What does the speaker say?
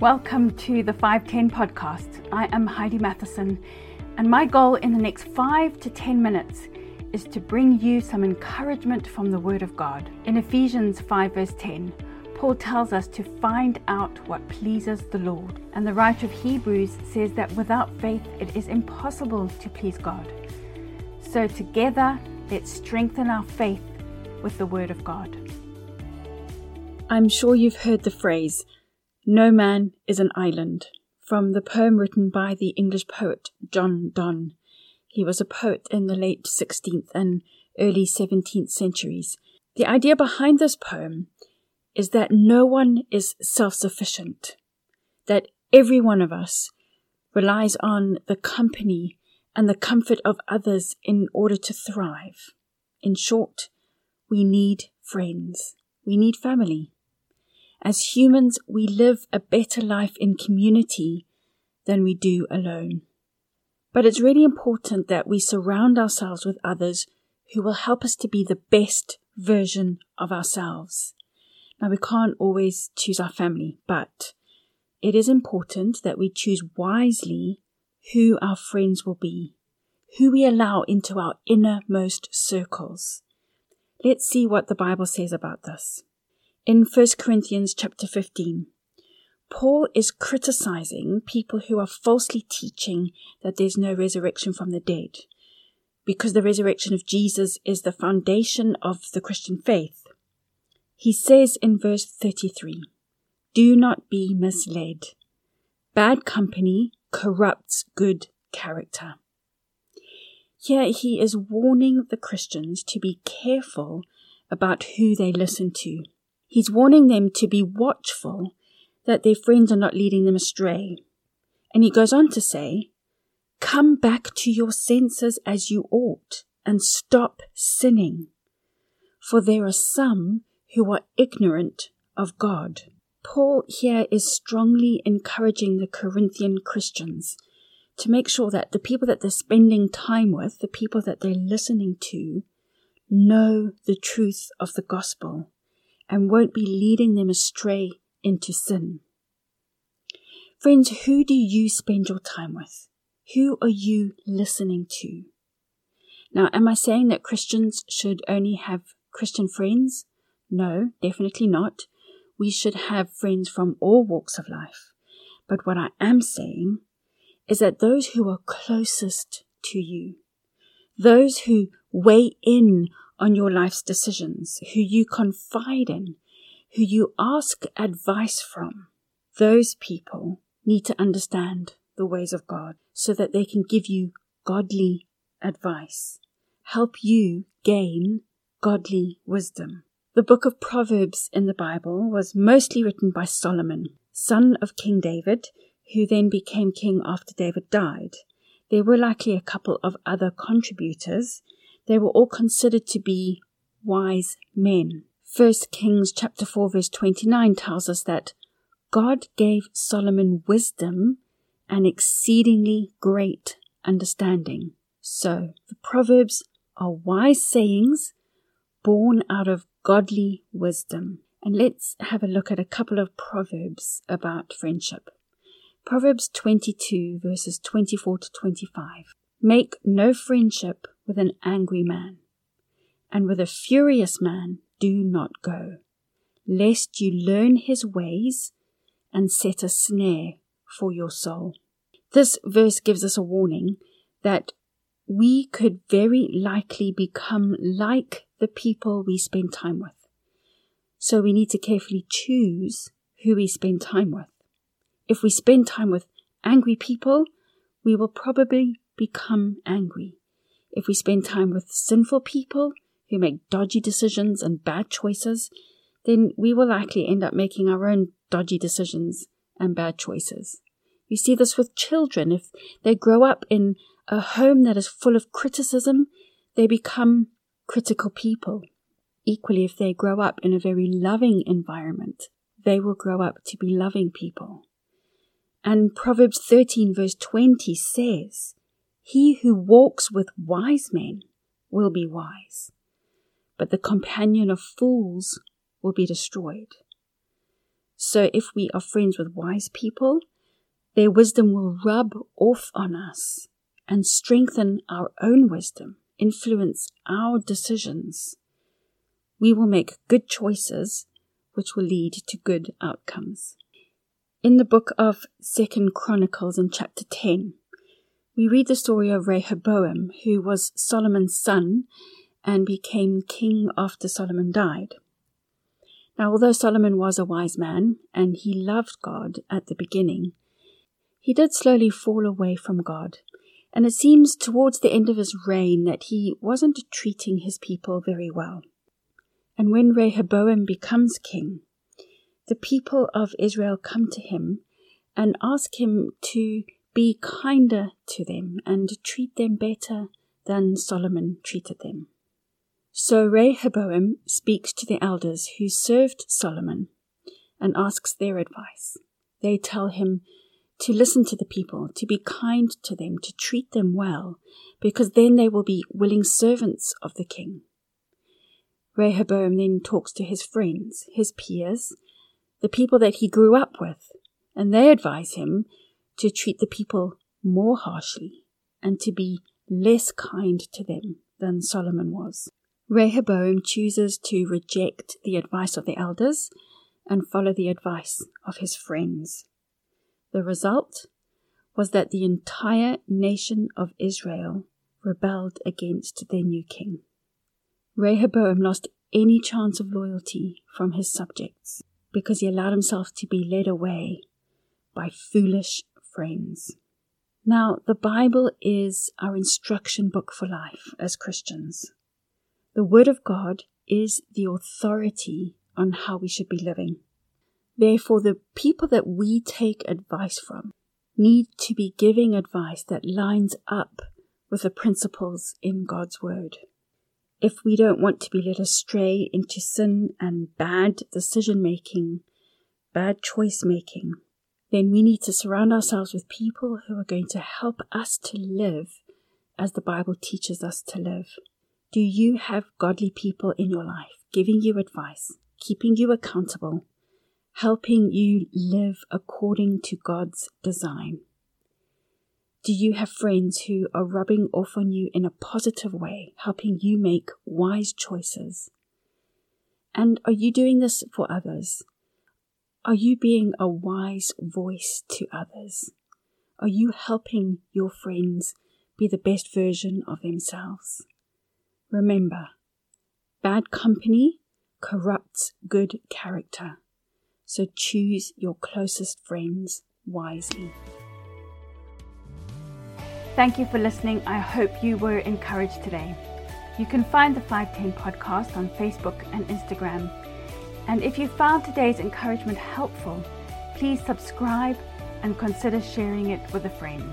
Welcome to the 510 podcast. I am Heidi Matheson, and my goal in the next five to 10 minutes is to bring you some encouragement from the Word of God. In Ephesians 5, verse 10, Paul tells us to find out what pleases the Lord. And the writer of Hebrews says that without faith it is impossible to please God. So, together, let's strengthen our faith with the Word of God. I'm sure you've heard the phrase, no man is an island, from the poem written by the English poet John Donne. He was a poet in the late 16th and early 17th centuries. The idea behind this poem is that no one is self sufficient, that every one of us relies on the company and the comfort of others in order to thrive. In short, we need friends, we need family. As humans, we live a better life in community than we do alone. But it's really important that we surround ourselves with others who will help us to be the best version of ourselves. Now, we can't always choose our family, but it is important that we choose wisely who our friends will be, who we allow into our innermost circles. Let's see what the Bible says about this in 1 Corinthians chapter 15. Paul is criticizing people who are falsely teaching that there's no resurrection from the dead, because the resurrection of Jesus is the foundation of the Christian faith. He says in verse 33 Do not be misled. Bad company corrupts good character. Here he is warning the Christians to be careful about who they listen to. He's warning them to be watchful that their friends are not leading them astray. And he goes on to say, Come back to your senses as you ought and stop sinning. For there are some who are ignorant of God. Paul here is strongly encouraging the Corinthian Christians to make sure that the people that they're spending time with, the people that they're listening to, know the truth of the gospel and won't be leading them astray into sin. Friends, who do you spend your time with? Who are you listening to? Now, am I saying that Christians should only have Christian friends? No, definitely not. We should have friends from all walks of life. But what I am saying is that those who are closest to you, those who weigh in on your life's decisions, who you confide in, who you ask advice from, those people need to understand the ways of God so that they can give you godly advice, help you gain godly wisdom. The book of Proverbs in the Bible was mostly written by Solomon, son of King David, who then became king after David died. There were likely a couple of other contributors, they were all considered to be wise men. First Kings chapter 4 verse 29 tells us that God gave Solomon wisdom and exceedingly great understanding. So the Proverbs are wise sayings born out of godly wisdom. And let's have a look at a couple of Proverbs about friendship. Proverbs 22 verses 24 to 25. Make no friendship with an angry man, and with a furious man do not go, lest you learn his ways and set a snare for your soul. This verse gives us a warning that we could very likely become like the people we spend time with. So we need to carefully choose who we spend time with. If we spend time with angry people, we will probably become angry if we spend time with sinful people who make dodgy decisions and bad choices, then we will likely end up making our own dodgy decisions and bad choices. You see this with children. If they grow up in a home that is full of criticism, they become critical people. Equally, if they grow up in a very loving environment, they will grow up to be loving people. And Proverbs 13 verse 20 says, he who walks with wise men will be wise, but the companion of fools will be destroyed. So if we are friends with wise people, their wisdom will rub off on us and strengthen our own wisdom, influence our decisions. We will make good choices, which will lead to good outcomes. In the book of Second Chronicles in chapter 10, we read the story of Rehoboam, who was Solomon's son and became king after Solomon died. Now, although Solomon was a wise man and he loved God at the beginning, he did slowly fall away from God, and it seems towards the end of his reign that he wasn't treating his people very well. And when Rehoboam becomes king, the people of Israel come to him and ask him to be kinder to them and treat them better than Solomon treated them. So Rehoboam speaks to the elders who served Solomon and asks their advice. They tell him to listen to the people, to be kind to them, to treat them well, because then they will be willing servants of the king. Rehoboam then talks to his friends, his peers, the people that he grew up with, and they advise him to treat the people more harshly and to be less kind to them than Solomon was. Rehoboam chooses to reject the advice of the elders and follow the advice of his friends. The result was that the entire nation of Israel rebelled against their new king. Rehoboam lost any chance of loyalty from his subjects because he allowed himself to be led away by foolish friends. Now, the Bible is our instruction book for life as Christians. The Word of God is the authority on how we should be living. Therefore, the people that we take advice from need to be giving advice that lines up with the principles in God's Word. If we don't want to be led astray into sin and bad decision making, bad choice making, then we need to surround ourselves with people who are going to help us to live as the Bible teaches us to live. Do you have godly people in your life giving you advice, keeping you accountable, helping you live according to God's design? Do you have friends who are rubbing off on you in a positive way, helping you make wise choices? And are you doing this for others? Are you being a wise voice to others? Are you helping your friends be the best version of themselves? Remember, bad company corrupts good character, so choose your closest friends wisely. Thank you for listening. I hope you were encouraged today. You can find the 510 podcast on Facebook and Instagram and if you found today's encouragement helpful, please subscribe and consider sharing it with a friend.